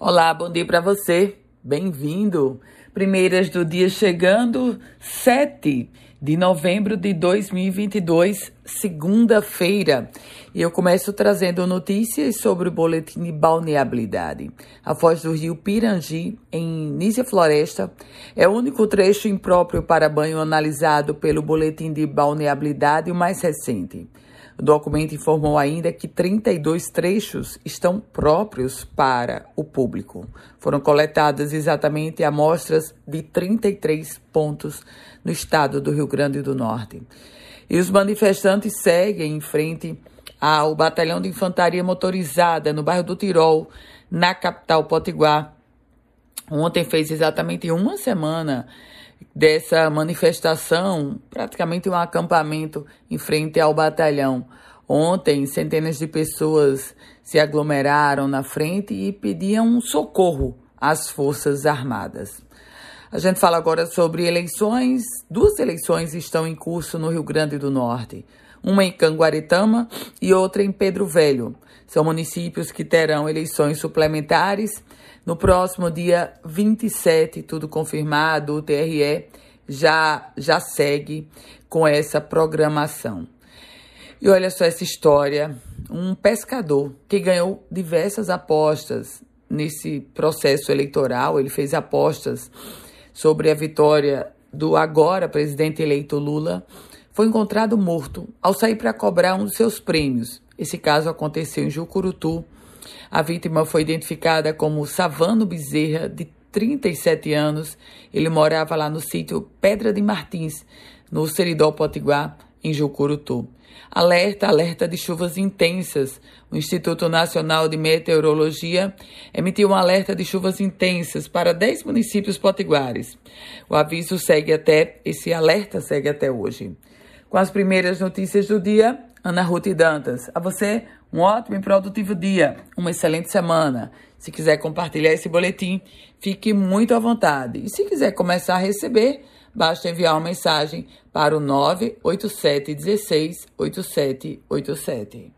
Olá, bom dia para você. Bem-vindo. Primeiras do dia chegando, 7 de novembro de 2022, segunda-feira. E eu começo trazendo notícias sobre o boletim de balneabilidade. A foz do rio Pirangi, em Nícia Floresta, é o único trecho impróprio para banho analisado pelo boletim de balneabilidade o mais recente. O documento informou ainda que 32 trechos estão próprios para o público. Foram coletadas exatamente amostras de 33 pontos no estado do Rio Grande do Norte. E os manifestantes seguem em frente ao Batalhão de Infantaria Motorizada no bairro do Tirol, na capital Potiguar. Ontem fez exatamente uma semana dessa manifestação, praticamente um acampamento em frente ao batalhão. Ontem, centenas de pessoas se aglomeraram na frente e pediam socorro às Forças Armadas. A gente fala agora sobre eleições. Duas eleições estão em curso no Rio Grande do Norte. Uma em Canguaretama e outra em Pedro Velho. São municípios que terão eleições suplementares no próximo dia 27, tudo confirmado, o TRE já, já segue com essa programação. E olha só essa história: um pescador que ganhou diversas apostas nesse processo eleitoral, ele fez apostas sobre a vitória do agora presidente eleito Lula, foi encontrado morto ao sair para cobrar um dos seus prêmios. Esse caso aconteceu em Jucurutu. A vítima foi identificada como Savano Bezerra, de 37 anos. Ele morava lá no sítio Pedra de Martins, no Seridó Potiguar, em Jucurutu. Alerta, alerta de chuvas intensas. O Instituto Nacional de Meteorologia emitiu um alerta de chuvas intensas para 10 municípios potiguares. O aviso segue até, esse alerta segue até hoje. Com as primeiras notícias do dia, Ana Ruth Dantas. A você, um ótimo e produtivo dia, uma excelente semana. Se quiser compartilhar esse boletim, fique muito à vontade. E se quiser começar a receber, basta enviar uma mensagem para o 987 16 8787.